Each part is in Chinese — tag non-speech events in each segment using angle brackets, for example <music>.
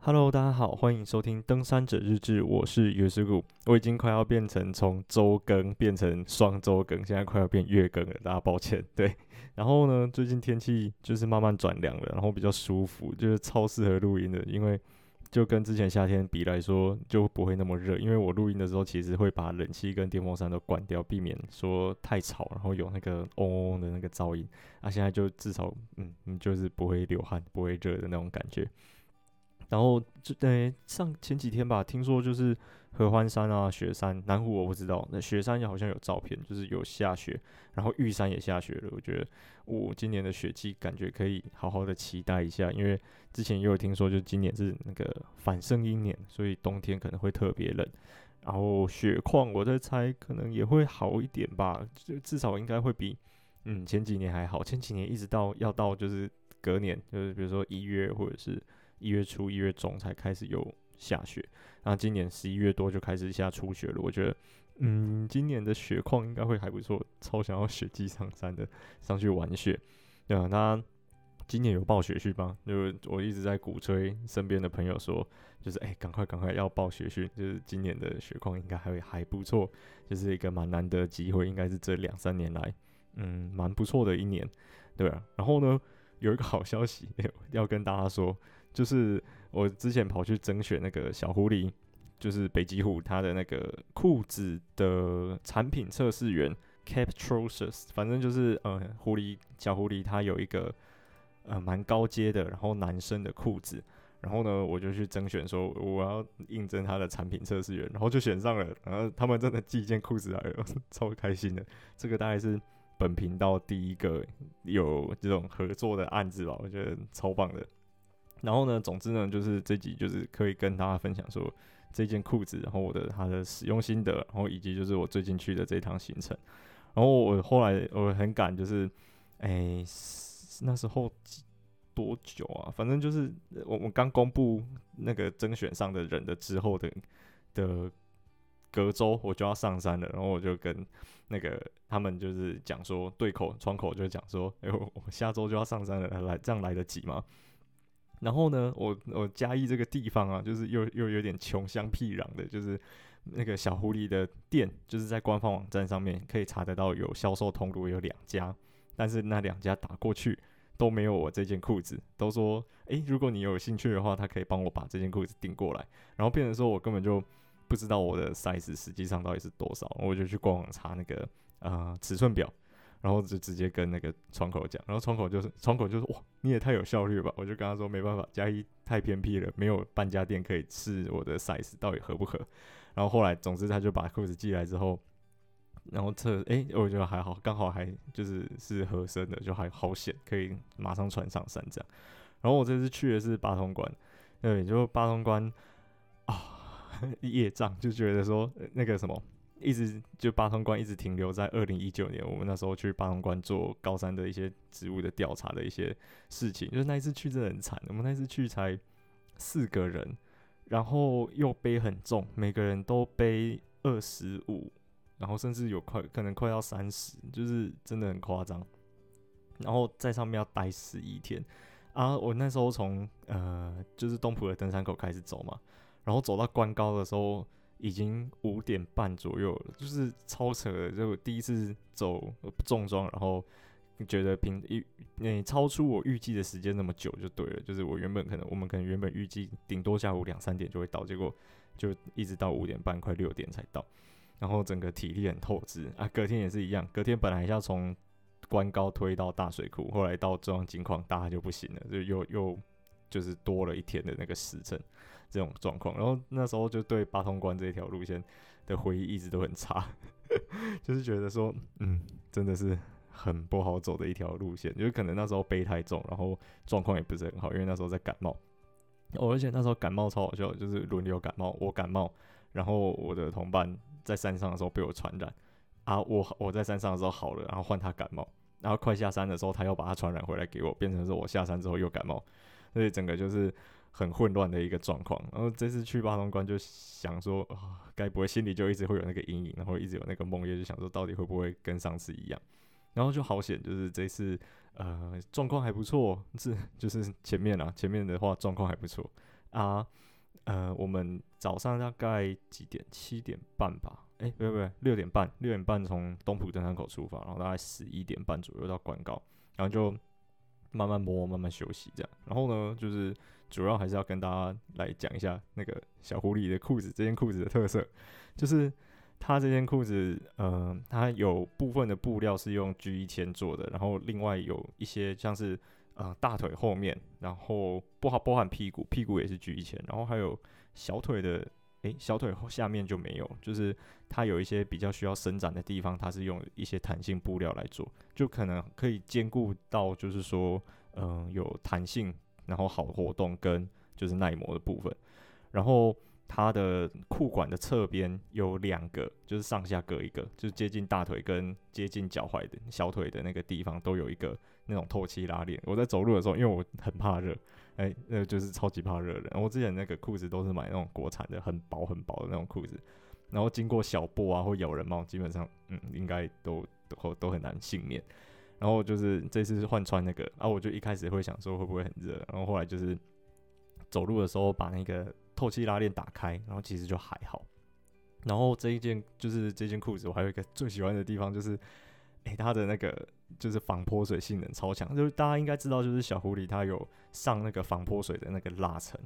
Hello，大家好，欢迎收听《登山者日志》，我是尤师古。我已经快要变成从周更变成双周更，现在快要变月更了，大家抱歉。<laughs> 对，然后呢，最近天气就是慢慢转凉了，然后比较舒服，就是超适合录音的，因为就跟之前夏天比来说，就不会那么热。因为我录音的时候，其实会把冷气跟电风扇都关掉，避免说太吵，然后有那个嗡嗡嗡的那个噪音。啊，现在就至少，嗯，嗯，就是不会流汗，不会热的那种感觉。然后就对上前几天吧，听说就是合欢山啊、雪山、南湖我不知道，那雪山也好像有照片，就是有下雪，然后玉山也下雪了。我觉得我、今年的雪季感觉可以好好的期待一下，因为之前也有听说，就今年是那个反圣婴年，所以冬天可能会特别冷。然后雪况我在猜可能也会好一点吧，就至少应该会比嗯前几年还好。前几年一直到要到就是隔年，就是比如说一月或者是。一月初、一月中才开始有下雪，然后今年十一月多就开始下初雪了。我觉得，嗯，今年的雪况应该会还不错，超想要雪季上山的，上去玩雪。对啊，那今年有报雪训吗？就是我一直在鼓吹身边的朋友说，就是哎，赶快赶快要报雪训，就是今年的雪况应该还会还不错，就是一个蛮难得的机会，应该是这两三年来，嗯，蛮不错的一年，对啊。然后呢，有一个好消息 <laughs> 要跟大家说。就是我之前跑去甄选那个小狐狸，就是北极虎它的那个裤子的产品测试员 Captrosus，反正就是呃狐狸小狐狸它有一个呃蛮高阶的，然后男生的裤子，然后呢我就去甄选说我要应征他的产品测试员，然后就选上了，然后他们真的寄一件裤子来了，<laughs> 超开心的。这个大概是本频道第一个有这种合作的案子吧，我觉得超棒的。然后呢，总之呢，就是这集就是可以跟大家分享说这件裤子，然后我的它的使用心得，然后以及就是我最近去的这趟行程。然后我后来我很赶，就是哎那时候多久啊？反正就是我们刚公布那个甄选上的人的之后的的隔周，我就要上山了。然后我就跟那个他们就是讲说，对口窗口就讲说，哎呦，我下周就要上山了，来这样来得及吗？然后呢，我我嘉义这个地方啊，就是又又有点穷乡僻壤的，就是那个小狐狸的店，就是在官方网站上面可以查得到有销售通路有两家，但是那两家打过去都没有我这件裤子，都说，诶，如果你有兴趣的话，他可以帮我把这件裤子订过来，然后变成说我根本就不知道我的 size 实际上到底是多少，我就去官网查那个、呃、尺寸表。然后就直接跟那个窗口讲，然后窗口就是窗口就说哇，你也太有效率了吧！我就跟他说没办法，嘉义太偏僻了，没有半家店可以试我的 size 到底合不合。然后后来总之他就把裤子寄来之后，然后测哎，我觉得还好，刚好还就是是合身的，就还好险，可以马上穿上山这样。然后我这次去的是八通关，对，就八通关啊，<laughs> 业障就觉得说那个什么。一直就八通关一直停留在二零一九年，我们那时候去八通关做高山的一些植物的调查的一些事情，就是那一次去真的很惨，我们那次去才四个人，然后又背很重，每个人都背二十五，然后甚至有快可能快要三十，就是真的很夸张。然后在上面要待十一天啊！我那时候从呃就是东埔的登山口开始走嘛，然后走到关高的时候。已经五点半左右了，就是超扯的。就第一次走重装，然后觉得平预你超出我预计的时间那么久就对了。就是我原本可能我们可能原本预计顶多下午两三点就会到，结果就一直到五点半快六点才到，然后整个体力很透支啊。隔天也是一样，隔天本来要从关高推到大水库，后来到中央金矿大家就不行了，就又又就是多了一天的那个时辰。这种状况，然后那时候就对八通关这一条路线的回忆一直都很差，<laughs> 就是觉得说，嗯，真的是很不好走的一条路线，就是可能那时候背太重，然后状况也不是很好，因为那时候在感冒，哦，而且那时候感冒超好笑，就是轮流感冒，我感冒，然后我的同伴在山上的时候被我传染，啊，我我在山上的时候好了，然后换他感冒，然后快下山的时候他又把他传染回来给我，变成是我下山之后又感冒，所以整个就是。很混乱的一个状况，然后这次去八通关就想说啊，该不会心里就一直会有那个阴影，然后一直有那个梦魇，就想说到底会不会跟上次一样，然后就好险，就是这次呃状况还不错，是就是前面啊前面的话状况还不错，啊，呃，我们早上大概几点？七点半吧？诶、欸，不对不对，六点半，六点半从东埔登山口出发，然后大概十一点半左右到关高，然后就慢慢摸，慢慢休息这样。然后呢，就是主要还是要跟大家来讲一下那个小狐狸的裤子，这件裤子的特色就是。它这件裤子，呃，它有部分的布料是用 G 一千做的，然后另外有一些像是呃大腿后面，然后不好包含屁股，屁股也是 G 一千，然后还有小腿的，诶，小腿下面就没有，就是它有一些比较需要伸展的地方，它是用一些弹性布料来做，就可能可以兼顾到就是说，嗯、有弹性，然后好活动跟就是耐磨的部分，然后。它的裤管的侧边有两个，就是上下各一个，就是接近大腿跟接近脚踝的小腿的那个地方都有一个那种透气拉链。我在走路的时候，因为我很怕热，哎、那就是超级怕热的。我之前那个裤子都是买那种国产的，很薄很薄的那种裤子，然后经过小波啊或咬人嘛，基本上嗯应该都都都很难幸免。然后就是这次是换穿那个，啊，我就一开始会想说会不会很热，然后后来就是走路的时候把那个。透气拉链打开，然后其实就还好。然后这一件就是这件裤子，我还有一个最喜欢的地方，就是诶、它的那个就是防泼水性能超强。就是大家应该知道，就是小狐狸它有上那个防泼水的那个蜡层，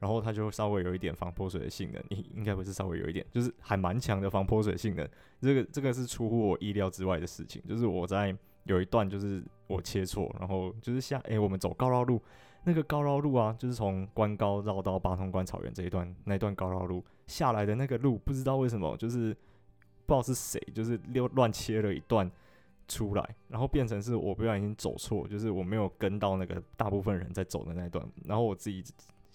然后它就稍微有一点防泼水的性能。应应该不是稍微有一点，就是还蛮强的防泼水性能。这个这个是出乎我意料之外的事情。就是我在有一段就是我切错，然后就是下诶、我们走高绕路。那个高绕路啊，就是从关高绕到八通关草原这一段，那一段高绕路下来的那个路，不知道为什么，就是不知道是谁，就是溜乱切了一段出来，然后变成是我不小心走错，就是我没有跟到那个大部分人在走的那一段，然后我自己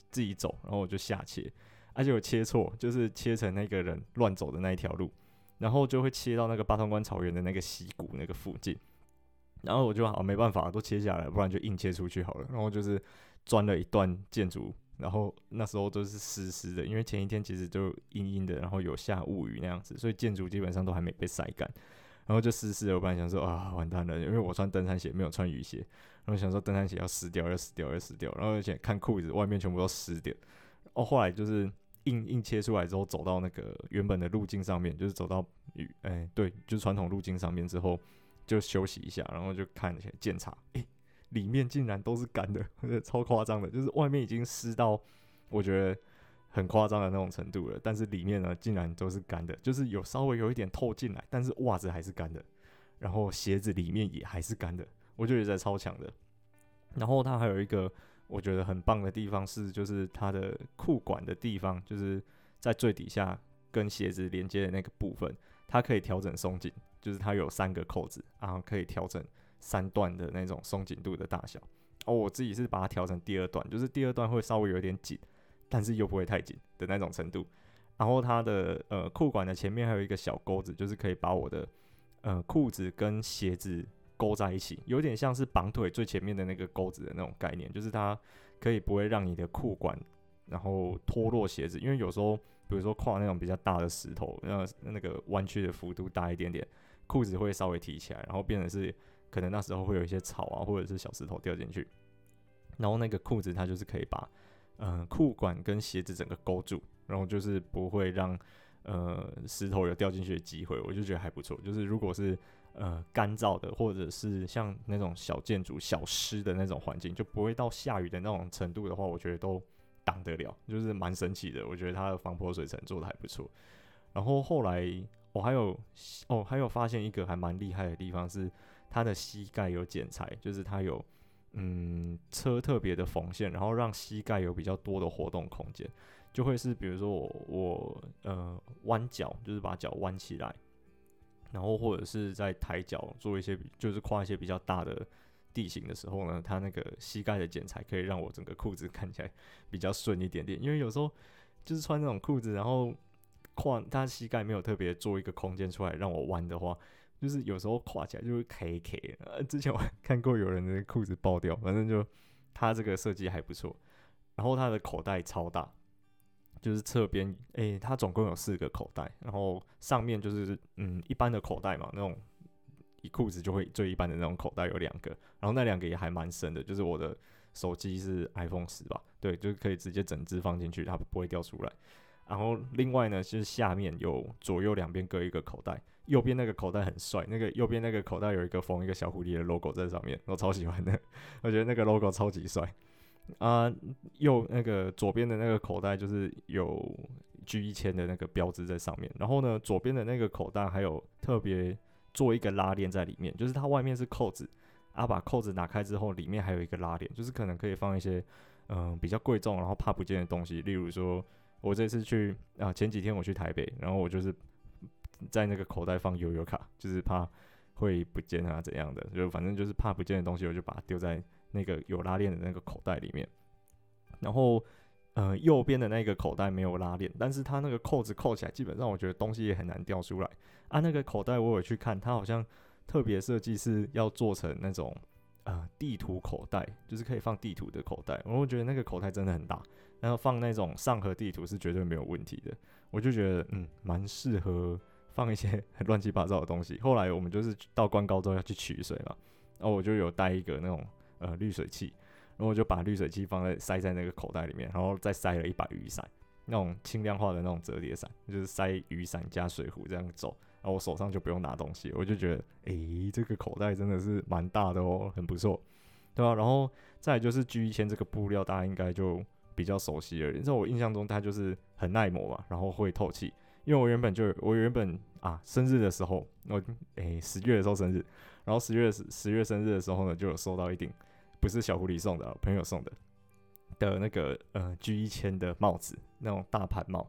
自己走，然后我就下切，而且我切错，就是切成那个人乱走的那一条路，然后就会切到那个八通关草原的那个溪谷那个附近。然后我就好没办法，都切下来，不然就硬切出去好了。然后就是钻了一段建筑，然后那时候都是湿湿的，因为前一天其实就阴阴的，然后有下雾雨那样子，所以建筑基本上都还没被晒干，然后就湿湿的。我本来想说啊，完蛋了，因为我穿登山鞋，没有穿雨鞋，然后想说登山鞋要湿掉，要湿掉，要湿掉。然后而且看裤子外面全部都湿掉。哦，后来就是硬硬切出来之后，走到那个原本的路径上面，就是走到雨，哎，对，就是传统路径上面之后。就休息一下，然后就看一下检查，诶、里面竟然都是干的，<laughs> 超夸张的，就是外面已经湿到我觉得很夸张的那种程度了，但是里面呢竟然都是干的，就是有稍微有一点透进来，但是袜子还是干的，然后鞋子里面也还是干的，我就觉得超强的。然后它还有一个我觉得很棒的地方是，就是它的裤管的地方，就是在最底下跟鞋子连接的那个部分，它可以调整松紧。就是它有三个扣子，然后可以调整三段的那种松紧度的大小。哦，我自己是把它调成第二段，就是第二段会稍微有点紧，但是又不会太紧的那种程度。然后它的呃裤管的前面还有一个小钩子，就是可以把我的呃裤子跟鞋子勾在一起，有点像是绑腿最前面的那个钩子的那种概念，就是它可以不会让你的裤管然后脱落鞋子，因为有时候比如说跨那种比较大的石头，那那个弯曲的幅度大一点点。裤子会稍微提起来，然后变成是可能那时候会有一些草啊，或者是小石头掉进去，然后那个裤子它就是可以把呃裤管跟鞋子整个勾住，然后就是不会让呃石头有掉进去的机会，我就觉得还不错。就是如果是呃干燥的，或者是像那种小建筑小湿的那种环境，就不会到下雨的那种程度的话，我觉得都挡得了，就是蛮神奇的。我觉得它的防泼水层做得还不错。然后后来。我还有哦，还有发现一个还蛮厉害的地方是，它的膝盖有剪裁，就是它有嗯车特别的缝线，然后让膝盖有比较多的活动空间，就会是比如说我我呃弯脚，就是把脚弯起来，然后或者是在抬脚做一些就是跨一些比较大的地形的时候呢，它那个膝盖的剪裁可以让我整个裤子 <laughs> 看起来比较顺一点点，因为有时候就是穿那种裤子，然后。跨他膝盖没有特别做一个空间出来让我弯的话，就是有时候跨起来就会 K K。呃，之前我 <laughs> 看过有人的裤子爆掉，反正就他这个设计还不错。然后它的口袋超大，就是侧边，诶，它总共有四个口袋，然后上面就是嗯一般的口袋嘛，那种一裤子就会最一般的那种口袋有两个，然后那两个也还蛮深的，就是我的手机是 iPhone 十吧，对，就是可以直接整只放进去，它不会掉出来。然后另外呢，就是下面有左右两边各一个口袋，右边那个口袋很帅，那个右边那个口袋有一个缝一个小狐狸的 logo 在上面，我超喜欢的，<laughs> 我觉得那个 logo 超级帅。啊、右那个左边的那个口袋就是有 G 一千的那个标志在上面，然后呢，左边的那个口袋还有特别做一个拉链在里面，就是它外面是扣子，啊，把扣子打开之后，里面还有一个拉链，就是可能可以放一些嗯、比较贵重然后怕不见的东西，例如说。我这次去啊，前几天我去台北，然后我就是在那个口袋放悠游卡，就是怕会不见啊怎样的，就反正就是怕不见的东西，我就把它丢在那个有拉链的那个口袋里面。然后呃，右边的那个口袋没有拉链，但是它那个扣子扣起来，基本上我觉得东西也很难掉出来啊。那个口袋我有去看，它好像特别设计是要做成那种呃地图口袋，就是可以放地图的口袋。我觉得那个口袋真的很大。然后放那种上河地图是绝对没有问题的，我就觉得嗯，蛮适合放一些很 <laughs> 乱七八糟的东西。后来我们就是到关高之后要去取水嘛，然后我就有带一个那种呃滤水器，然后我就把滤水器放在塞在那个口袋里面，然后再塞了一把雨伞，那种轻量化的那种折叠伞，就是塞雨伞加水壶这样走，然后我手上就不用拿东西，我就觉得诶，这个口袋真的是蛮大的哦，很不错，对吧？然后再就是 G 一千这个布料，大家应该就。比较熟悉而已，在我印象中，它就是很耐磨嘛，然后会透气。因为我原本就我原本啊，生日的时候，我诶十月的时候生日，然后十月十月生日的时候呢，就有收到一顶不是小狐狸送的，朋友送的的那个呃 G 一千的帽子，那种大盘帽，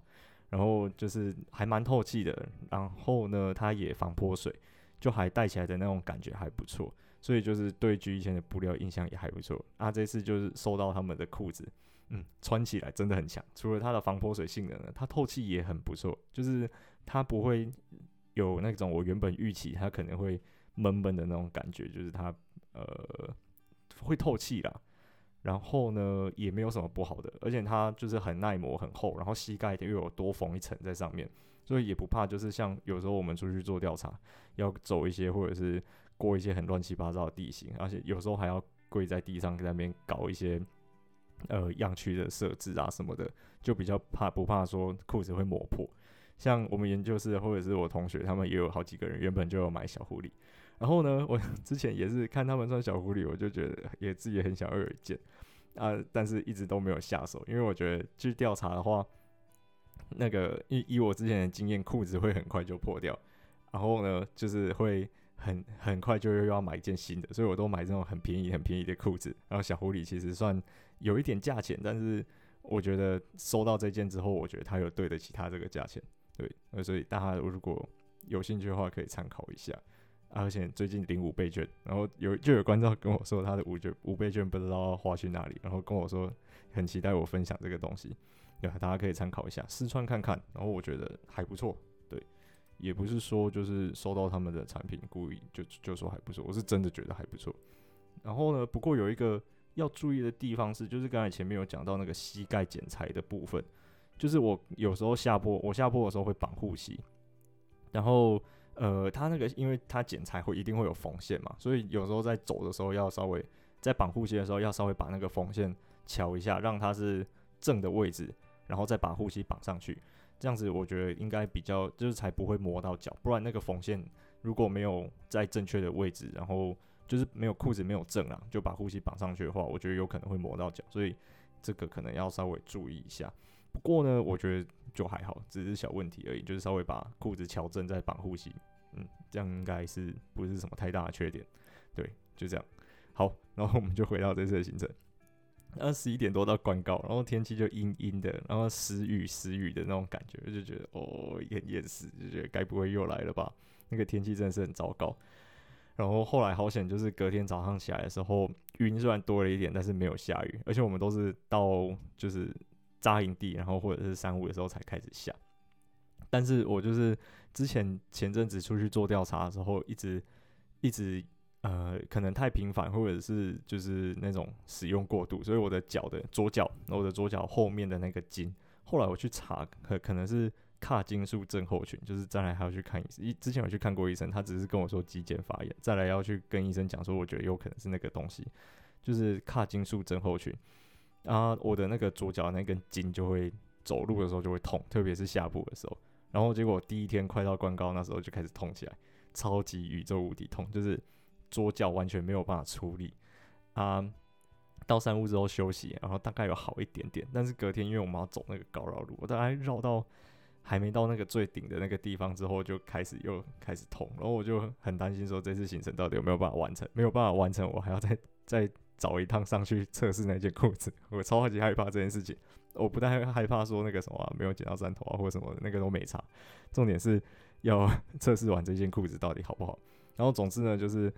然后就是还蛮透气的，然后呢，它也防泼水，就还戴起来的那种感觉还不错，所以就是对 G 一千的布料印象也还不错。啊，这次就是收到他们的裤子。嗯，穿起来真的很强。除了它的防泼水性能呢，它透气也很不错。就是它不会有那种我原本预期它可能会闷闷的那种感觉，就是它呃会透气啦。然后呢，也没有什么不好的，而且它就是很耐磨、很厚，然后膝盖又有多缝一层在上面，所以也不怕。就是像有时候我们出去做调查，要走一些或者是过一些很乱七八糟的地形，而且有时候还要跪在地上在那边搞一些。呃，样区的设置啊什么的，就比较怕不怕说裤子会磨破。像我们研究室或者是我同学，他们也有好几个人原本就有买小狐狸。然后呢，我 <laughs> 之前也是看他们穿小狐狸，我就觉得也自己很想要有一件啊，但是一直都没有下手，因为我觉得去调查的话，那个以以我之前的经验，裤子会很快就破掉，然后呢，就是会。很很快就又要买一件新的，所以我都买这种很便宜很便宜的裤子。然后小狐狸其实算有一点价钱，但是我觉得收到这件之后，我觉得它有对得起它这个价钱。对，所以大家如果有兴趣的话，可以参考一下。而且最近领五倍券，然后有就有观众跟我说他的五券五倍券不知道花去哪里，然后跟我说很期待我分享这个东西，对，大家可以参考一下试穿看看。然后我觉得还不错。对也不是说就是收到他们的产品故意就就说还不错，我是真的觉得还不错。然后呢，不过有一个要注意的地方是，就是刚才前面有讲到那个膝盖剪裁的部分，就是我有时候下坡，我下坡的时候会绑护膝，然后呃，它那个因为它剪裁会一定会有缝线嘛，所以有时候在走的时候要稍微在绑护膝的时候要稍微把那个缝线乔一下，让它是正的位置，然后再把护膝绑上去。这样子我觉得应该比较就是才不会磨到脚，不然那个缝线如果没有在正确的位置，然后就是没有裤子没有正啊，就把护膝绑上去的话，我觉得有可能会磨到脚，所以这个可能要稍微注意一下。不过呢，我觉得就还好，只是小问题而已，就是稍微把裤子调正再绑护膝，嗯，这样应该是不是什么太大的缺点。对，就这样。好，然后我们就回到这次的行程。那十一点多到关高，然后天气就阴阴的，然后时雨时雨的那种感觉，就觉得哦，很厌世，就觉得该不会又来了吧？那个天气真的是很糟糕。然后后来好险，就是隔天早上起来的时候，云虽然多了一点，但是没有下雨，而且我们都是到就是扎营地，然后或者是山屋的时候才开始下。但是我就是之前前阵子出去做调查的时候，一直一直。呃，可能太频繁，或者是就是那种使用过度，所以我的脚的左脚，我的左脚后面的那个筋，后来我去查，可可能是髂胫束症候群，就是再来还要去看医生。之前有去看过医生，他只是跟我说肌腱发炎，再来要去跟医生讲说，我觉得有可能是那个东西，就是髂胫束症候群。啊，我的那个左脚那根筋就会走路的时候就会痛，特别是下步的时候。然后结果第一天快到关高那时候就开始痛起来，超级宇宙无敌痛，就是左脚完全没有办法出力啊。到山屋之后休息，然后大概有好一点点，但是隔天因为我们要走那个高绕路，我大概绕到还没到那个最顶的那个地方之后，就开始又开始痛，然后我就很担心说这次行程到底有没有办法完成，没有办法完成，我还要再再找一趟上去测试那件裤子，我超级害怕这件事情，我不太害怕说那个什么、没有捡到山头啊或者什么那个都没差，重点是要测试完这件裤子到底好不好，然后总之呢就是。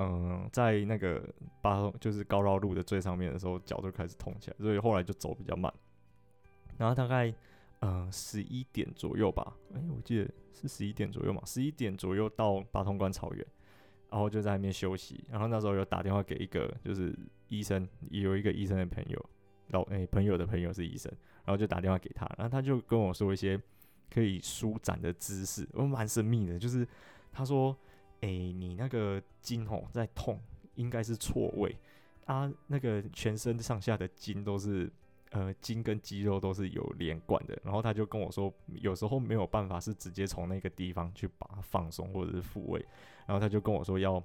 嗯，在那个八就是高绕路的最上面的时候，脚就开始痛起来，所以后来就走比较慢。然后大概嗯十一点左右吧，哎、我记得是十一点左右嘛，十一点左右到八通关草原，然后就在那边休息。然后那时候有打电话给一个就是医生，有一个医生的朋友，老哎、朋友的朋友是医生，然后就打电话给他，然后他就跟我说一些可以舒展的姿势，我蛮神秘的，就是他说。诶、欸，你那个筋吼在痛，应该是错位啊。那个全身上下的筋都是，呃，筋跟肌肉都是有连贯的。然后他就跟我说，有时候没有办法是直接从那个地方去把它放松或者是复位。然后他就跟我说，要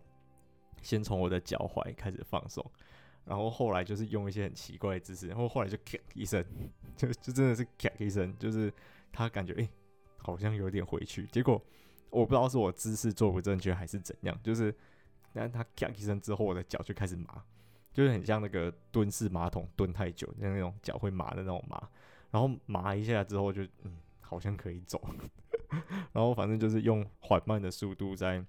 先从我的脚踝开始放松。然后后来就是用一些很奇怪的姿势，然后后来就咔一声，就就真的是咔一声，就是他感觉诶、好像有点回去，结果。我不知道是我姿势做不正确还是怎样，就是，但他咔一声之后，我的脚就开始麻，就是很像那个蹲式马桶蹲太久，像那种脚会麻的那种麻。然后麻一下之后就，嗯，好像可以走。<laughs> 然后反正就是用缓慢的速度在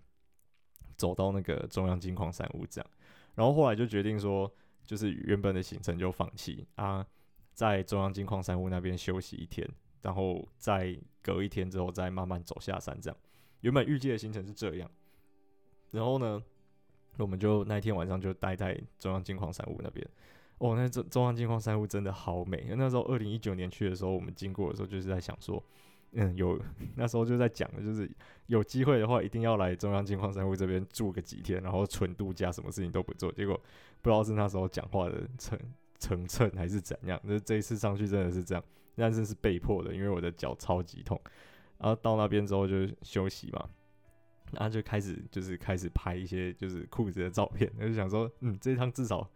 走到那个中央金矿山屋这样。然后后来就决定说，就是原本的行程就放弃啊，在中央金矿山屋那边休息一天，然后再隔一天之后再慢慢走下山这样。原本预计的行程是这样，然后呢，我们就那天晚上就待在中央金矿山屋那边。哦，那中中央金矿山屋真的好美。那时候二零一九年去的时候，我们经过的时候就是在想说，嗯，有那时候就在讲就是有机会的话，一定要来中央金矿山屋这边住个几天，然后纯度假，什么事情都不做。结果不知道是那时候讲话的成成秤还是怎样，那这一次上去真的是这样，但是是被迫的，因为我的脚超级痛。然后到那边之后就休息嘛，然后就开始就是开始拍一些就是裤子的照片，他就想说，嗯，这一趟至少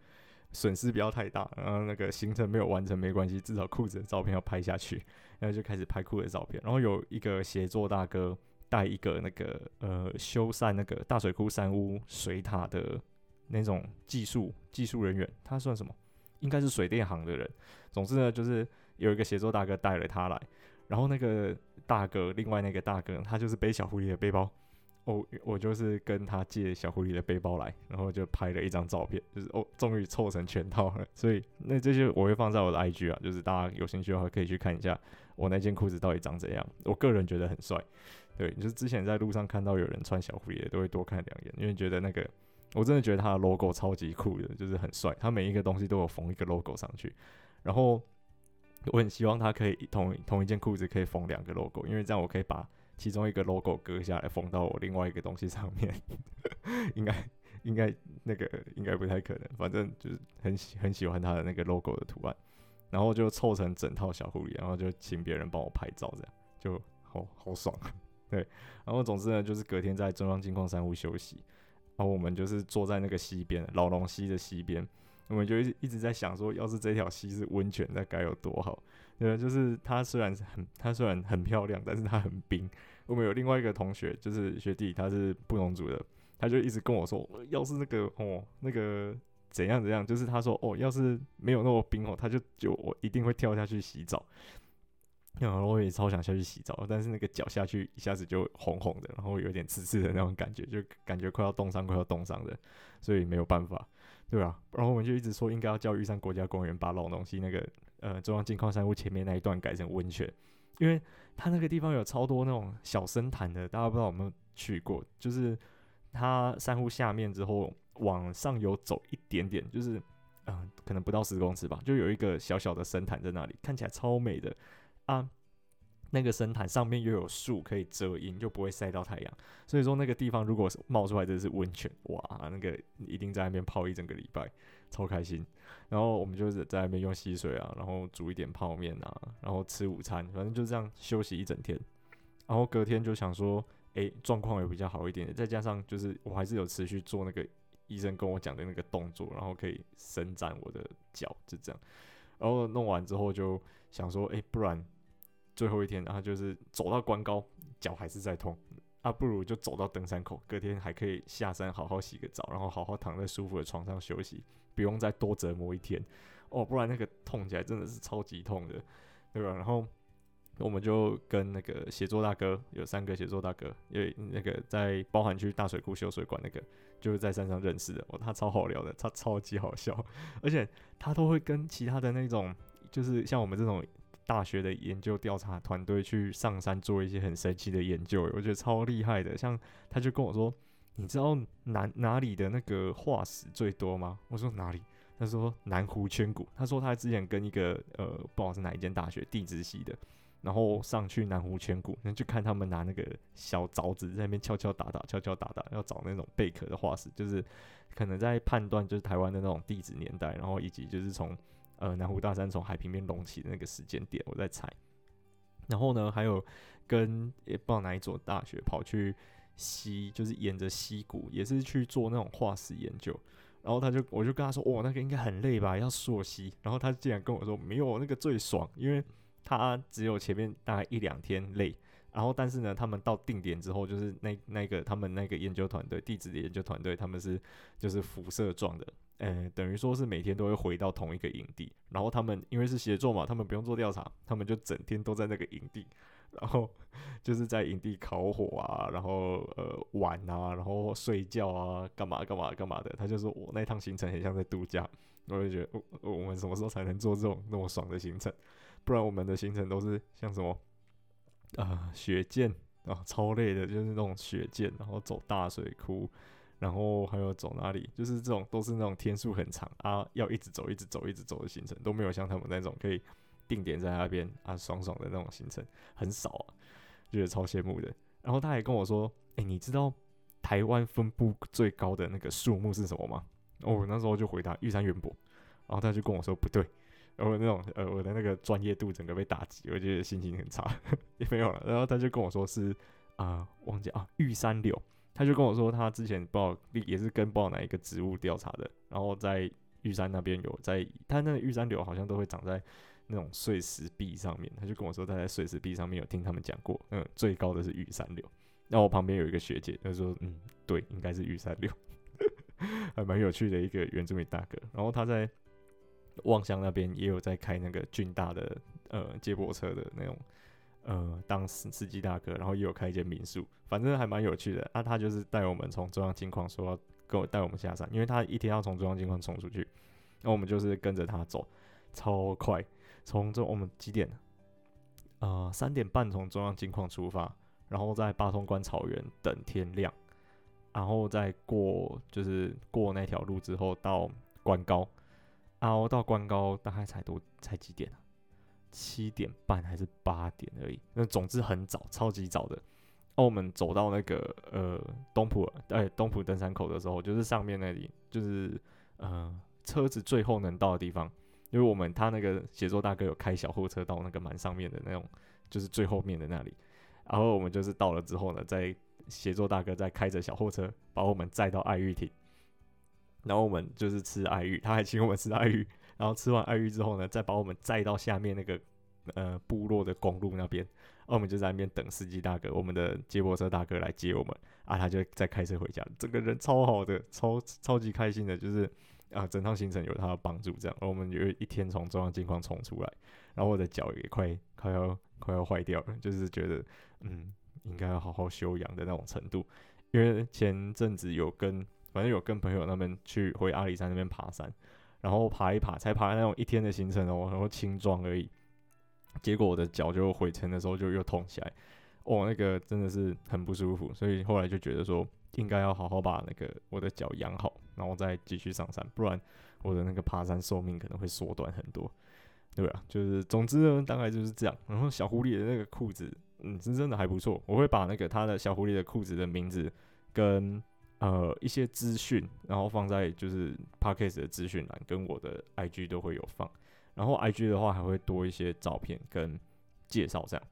损失不要太大，然后那个行程没有完成没关系，至少裤子的照片要拍下去，然后就开始拍裤子的照片。然后有一个协作大哥带一个那个呃修缮那个大水库山屋水塔的那种技术技术人员，他算什么？应该是水电行的人。总之呢，就是有一个协作大哥带了他来。然后那个大哥，另外那个大哥，他就是背小狐狸的背包，哦，我就是跟他借小狐狸的背包来，然后就拍了一张照片，就是哦，终于凑成全套了。所以那这些我会放在我的 IG 啊，就是大家有兴趣的话可以去看一下我那件裤子到底长怎样。我个人觉得很帅，对，就是之前在路上看到有人穿小狐狸的，都会多看两眼，因为觉得那个我真的觉得他的 logo 超级酷的，就是很帅，他每一个东西都有缝一个 logo 上去，然后。我很希望他可以同同一件裤子可以缝两个 logo，因为这样我可以把其中一个 logo 割下来缝到我另外一个东西上面。<laughs> 应该应该那个应该不太可能，反正就是很喜很喜欢他的那个 logo 的图案，然后就凑成整套小狐狸，然后就请别人帮我拍照，这样就好好爽。<laughs> 对，然后总之呢，就是隔天在中央金矿山屋休息，然后我们就是坐在那个溪边，老龙溪的溪边。我们就一一直在想说，要是这条溪是温泉，那该有多好。对，就是她虽然是很，她虽然很漂亮，但是她很冰。我们有另外一个同学，就是学弟，他是布农族的，他就一直跟我说，要是那个哦，那个怎样怎样，就是他说哦，要是没有那么冰哦，他就就我一定会跳下去洗澡。然后我也超想下去洗澡，但是那个脚下去一下子就红红的，然后有点刺刺的那种感觉，就感觉快要冻伤，快要冻伤的，所以没有办法。对啊，然后我们就一直说应该要叫玉山国家公园把老东西那个呃中央金矿山屋前面那一段改成温泉，因为它那个地方有超多那种小深潭的，大家不知道有没有去过？就是它山屋下面之后往上游走一点点，就是嗯、可能不到十公尺吧，就有一个小小的深潭在那里，看起来超美的啊。那个深潭上面又有树可以遮阴，就不会晒到太阳。所以说那个地方如果冒出来的是温泉，哇，那个一定在那边泡一整个礼拜，超开心。然后我们就是在那边用溪水啊，然后煮一点泡面啊，然后吃午餐，反正就这样休息一整天。然后隔天就想说，诶，状况也比较好一点，再加上就是我还是有持续做那个医生跟我讲的那个动作，然后可以伸展我的脚，就这样。然后弄完之后就想说，诶，不然。最后一天，然后就是走到关高，脚还是在痛，啊，不如就走到登山口，隔天还可以下山好好洗个澡，然后好好躺在舒服的床上休息，不用再多折磨一天，哦，不然那个痛起来真的是超级痛的，对吧？然后我们就跟那个写作大哥，有三个写作大哥，因为那个在包含去大水库修水管那个，就是在山上认识的，哦，他超好聊的，他超级好笑，<laughs> 而且他都会跟其他的那种，就是像我们这种。大学的研究调查团队去上山做一些很神奇的研究，我觉得超厉害的。像他就跟我说：“你知道哪哪里的那个化石最多吗？”我说：“哪里？”他说：“南湖圈谷。”他说他之前跟一个呃，不知道是哪一间大学地质系的，然后上去南湖圈谷，那就看他们拿那个小凿子在那边敲敲打打、敲敲打打，要找那种贝壳的化石，就是可能在判断就是台湾的那种地质年代，然后以及就是从。呃，南湖大山从海平面隆起的那个时间点，我在猜。然后呢，还有跟也不知道哪一所大学跑去溪，就是沿着溪谷，也是去做那种化石研究。然后他就，我就跟他说，哦，那个应该很累吧，要溯溪。然后他竟然跟我说，没有，那个最爽，因为他只有前面大概一两天累。然后，但是呢，他们到定点之后，就是那那个他们那个研究团队，地质的研究团队，他们是就是辐射状的。呃，等于说是每天都会回到同一个营地，然后他们因为是协作嘛，他们不用做调查，他们就整天都在那个营地，然后 <laughs> 就是在营地烤火啊，然后呃玩啊，然后睡觉啊，干嘛干嘛干嘛的。他就说我那趟行程很像在度假，我就觉得我、我们什么时候才能做这种那么爽的行程？不然我们的行程都是像什么啊、雪见啊超累的，就是那种雪见，然后走大水库。然后还有走哪里，就是这种都是那种天数很长啊，要一直走、一直走、一直走的行程，都没有像他们那种可以定点在那边啊，爽爽的那种行程很少啊，觉得超羡慕的。然后他还跟我说：“哎，你知道台湾分布最高的那个树木是什么吗？”哦，那时候就回答玉山圆柏，然后他就跟我说不对，然后那种呃我的那个专业度整个被打击，我觉得心情很差，<laughs> 也没有了。然后他就跟我说是啊、忘记啊，玉山柳。他就跟我说，他之前报也是跟报哪一个植物调查的，然后在玉山那边有在，他那个玉山柳好像都会长在那种碎石壁上面。他就跟我说，他在碎石壁上面有听他们讲过，嗯，最高的是玉山柳。那我旁边有一个学姐，她说，嗯，对，应该是玉山柳，<laughs> 还蛮有趣的一个原住民大哥。然后他在望乡那边也有在开那个郡大的呃接驳车的那种。呃，当司司机大哥，然后也有开一间民宿，反正还蛮有趣的。那、啊、他就是带我们从中央金矿说要跟我带我们下山，因为他一天要从中央金矿冲出去，那我们就是跟着他走，超快。从这我们几点？呃，三点半从中央金矿出发，然后在八通关草原等天亮，然后再过就是过那条路之后到关高，然后到关高大概才多才几点啊？七点半还是八点而已，那总之很早，超级早的。哦，我们走到那个呃东浦，哎东浦登山口的时候，就是上面那里，就是呃车子最后能到的地方，因为我们他那个协作大哥有开小货车到那个蛮上面的那种，就是最后面的那里。然后我们就是到了之后呢，在协作大哥再开着小货车把我们载到爱玉亭，然后我们就是吃爱玉，他还请我们吃爱玉。然后吃完爱玉之后呢，再把我们载到下面那个呃部落的公路那边，而我们就在那边等司机大哥，我们的接驳车大哥来接我们。啊，他就再开车回家，整个人超好的，超超级开心的，就是啊，整趟行程有他的帮助，这样，而我们有一天从中央金矿冲出来，然后我的脚也快快要快要坏掉了，就是觉得嗯，应该要好好休养的那种程度，因为前阵子有跟反正有跟朋友他们去回阿里山那边爬山。然后爬一爬，才爬那种一天的行程哦，然后轻装而已。结果我的脚就回程的时候就又痛起来，哦，那个真的是很不舒服。所以后来就觉得说，应该要好好把那个我的脚养好，然后再继续上山，不然我的那个爬山寿命可能会缩短很多。对啊，就是总之呢，大概就是这样。然后小狐狸的那个裤子，嗯，是真的还不错。我会把那个他的小狐狸的裤子的名字跟呃一些资讯，然后放在就是 Podcast 的资讯栏，跟我的 IG 都会有放。然后 IG 的话还会多一些照片跟介绍，这样。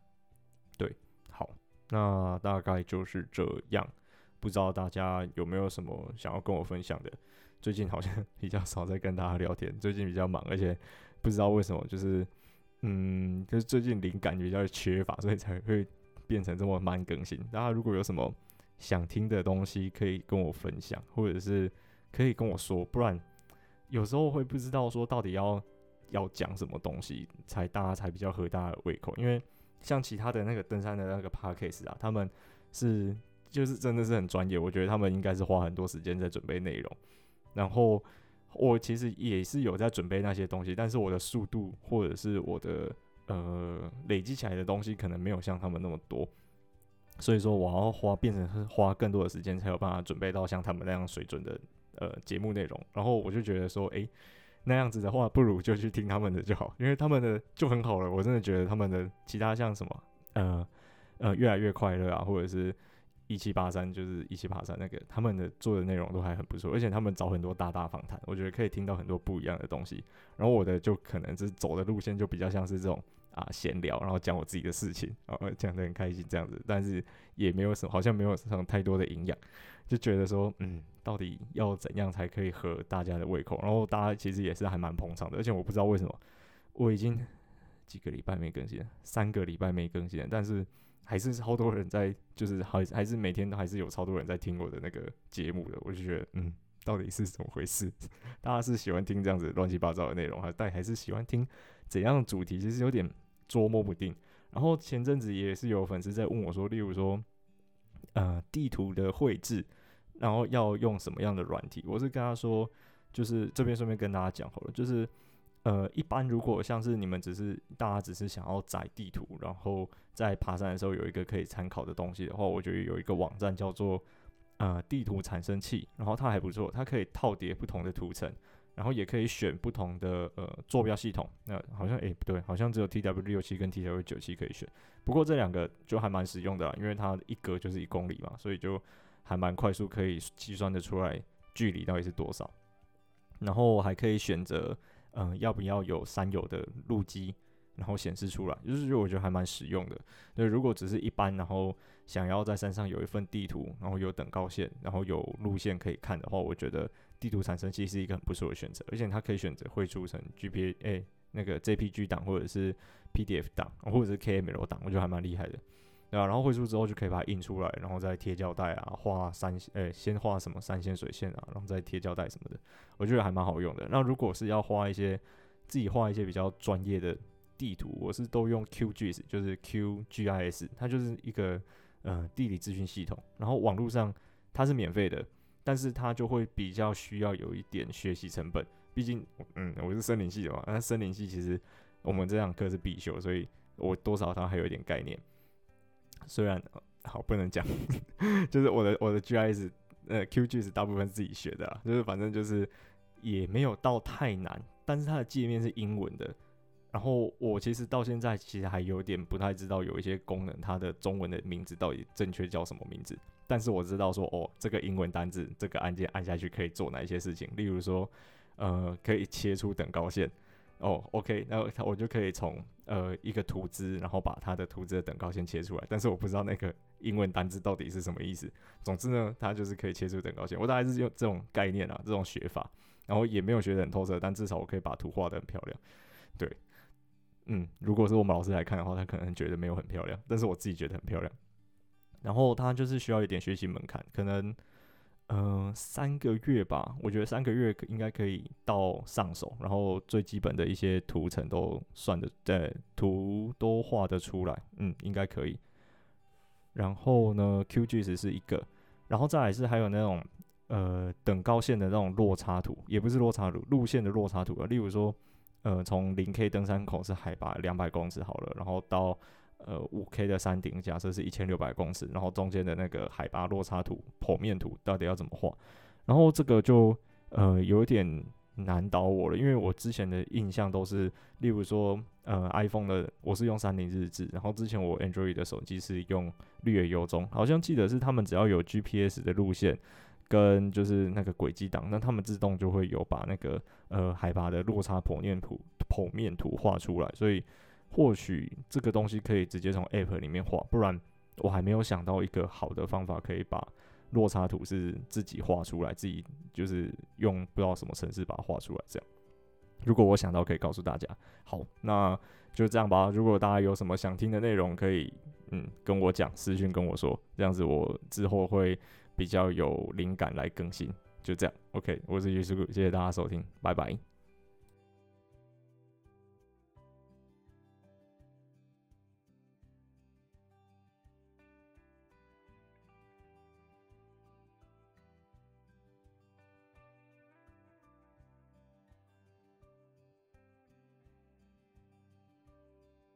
对，好，那大概就是这样。不知道大家有没有什么想要跟我分享的？最近好像 <laughs> 比较少在跟大家聊天，最近比较忙，而且。不知道为什么，就是，嗯，就是最近灵感比较缺乏，所以才会变成这么慢更新。大家如果有什么想听的东西，可以跟我分享，或者是可以跟我说，不然有时候会不知道说到底要要讲什么东西，才大家才比较合大家的胃口。因为像其他的那个登山的那个 podcast 啊，他们是就是真的是很专业，我觉得他们应该是花很多时间在准备内容，然后。我其实也是有在准备那些东西，但是我的速度或者是我的呃累积起来的东西，可能没有像他们那么多，所以说我要花变成花更多的时间才有办法准备到像他们那样水准的呃节目内容。然后我就觉得说，诶、那样子的话，不如就去听他们的就好，因为他们的就很好了。我真的觉得他们的其他像什么呃呃越来越快乐啊，或者是。一七八三就是一七八三那个，他们的做的内容都还很不错，而且他们找很多大大访谈，我觉得可以听到很多不一样的东西。然后我的就可能是走的路线就比较像是这种啊闲聊，然后讲我自己的事情，然后讲得很开心这样子，但是也没有什么，好像没有什么太多的营养，就觉得说，嗯，到底要怎样才可以合大家的胃口？然后大家其实也是还蛮捧场的，而且我不知道为什么，我已经几个礼拜没更新，三个礼拜没更新，但是。还是超多人在，就是还还是每天都还是有超多人在听我的那个节目的，我就觉得，嗯，到底是怎么回事？<laughs> 大家是喜欢听这样子乱七八糟的内容，还但还是喜欢听怎样的主题？其实有点捉摸不定。然后前阵子也是有粉丝在问我说，例如说，呃，地图的绘制，然后要用什么样的软体？我是跟他说，就是这边顺便跟大家讲好了，就是。呃，一般如果像是你们只是大家只是想要载地图，然后在爬山的时候有一个可以参考的东西的话，我觉得有一个网站叫做呃地图产生器，然后它还不错，它可以套叠不同的图层，然后也可以选不同的呃坐标系统。那好像诶不对，好像只有 T W 六七跟 T W 九七可以选。不过这两个就还蛮实用的啦，因为它一格就是一公里嘛，所以就还蛮快速可以计算得出来距离到底是多少。然后还可以选择。嗯、要不要有山友的路基，然后显示出来，就是我觉得还蛮实用的。那如果只是一般，然后想要在山上有一份地图，然后有等高线，然后有路线可以看的话，我觉得地图产生器是一个很不错的选择，而且它可以选择绘出成 GPA、那个 JPG 档，或者是 PDF 档，或者是 KML 档，我觉得还蛮厉害的。对啊，然后绘出之后就可以把它印出来，然后再贴胶带啊，画三诶、欸，先画什么三线水线啊，然后再贴胶带什么的，我觉得还蛮好用的。那如果是要画一些自己画一些比较专业的地图，我是都用 Q G S，就是 QGIS，它就是一个呃地理资讯系统。然后网络上它是免费的，但是它就会比较需要有一点学习成本，毕竟嗯我是森林系的嘛，那森林系其实我们这堂课是必修，所以我多少它还有一点概念。虽然好不能讲，<laughs> 就是我的我的 GIS 呃 QGIS 大部分自己学的啊，就是反正就是也没有到太难，但是它的界面是英文的。然后我其实到现在其实还有点不太知道有一些功能，它的中文的名字到底正确叫什么名字。但是我知道说哦，这个英文单字这个按键按下去可以做哪一些事情，例如说呃可以切出等高线。哦，OK，那我就可以从呃一个图资，然后把它的图资的等高线切出来，但是我不知道那个英文单字到底是什么意思。总之呢，它就是可以切出等高线。我大概是用这种概念啊，这种学法，然后也没有学得很透彻，但至少我可以把图画得很漂亮。对，嗯，如果是我们老师来看的话，他可能觉得没有很漂亮，但是我自己觉得很漂亮。然后它就是需要一点学习门槛，可能。嗯、三个月吧，我觉得三个月应该可以到上手，然后最基本的一些图层都算的，对，图都画得出来，嗯，应该可以。然后呢，QGIS 是一个，然后再来是还有那种呃等高线的那种落差图，也不是落差图，路线的落差图啊，例如说，呃，从零 K 登山口是海拔两百公尺好了，然后到。呃，五 K 的山顶，假设是一千六百公尺，然后中间的那个海拔落差图剖面图到底要怎么画？然后这个就呃有点难倒我了，因为我之前的印象都是，例如说，呃，iPhone 的我是用三菱日志，然后之前我 Android 的手机是用绿野游踪，好像记得是他们只要有 GPS 的路线跟就是那个轨迹档，那他们自动就会有把那个呃海拔的落差剖面图剖面图画出来，所以或许这个东西可以直接从 App 里面画，不然我还没有想到一个好的方法可以把。落差图是自己画出来，自己就是用不知道什么程式把它画出来。这样，如果我想到可以告诉大家。好，那就这样吧。如果大家有什么想听的内容，可以嗯跟我讲，私讯跟我说，这样子我之后会比较有灵感来更新。就这样，OK，我是于师傅，谢谢大家收听，拜拜。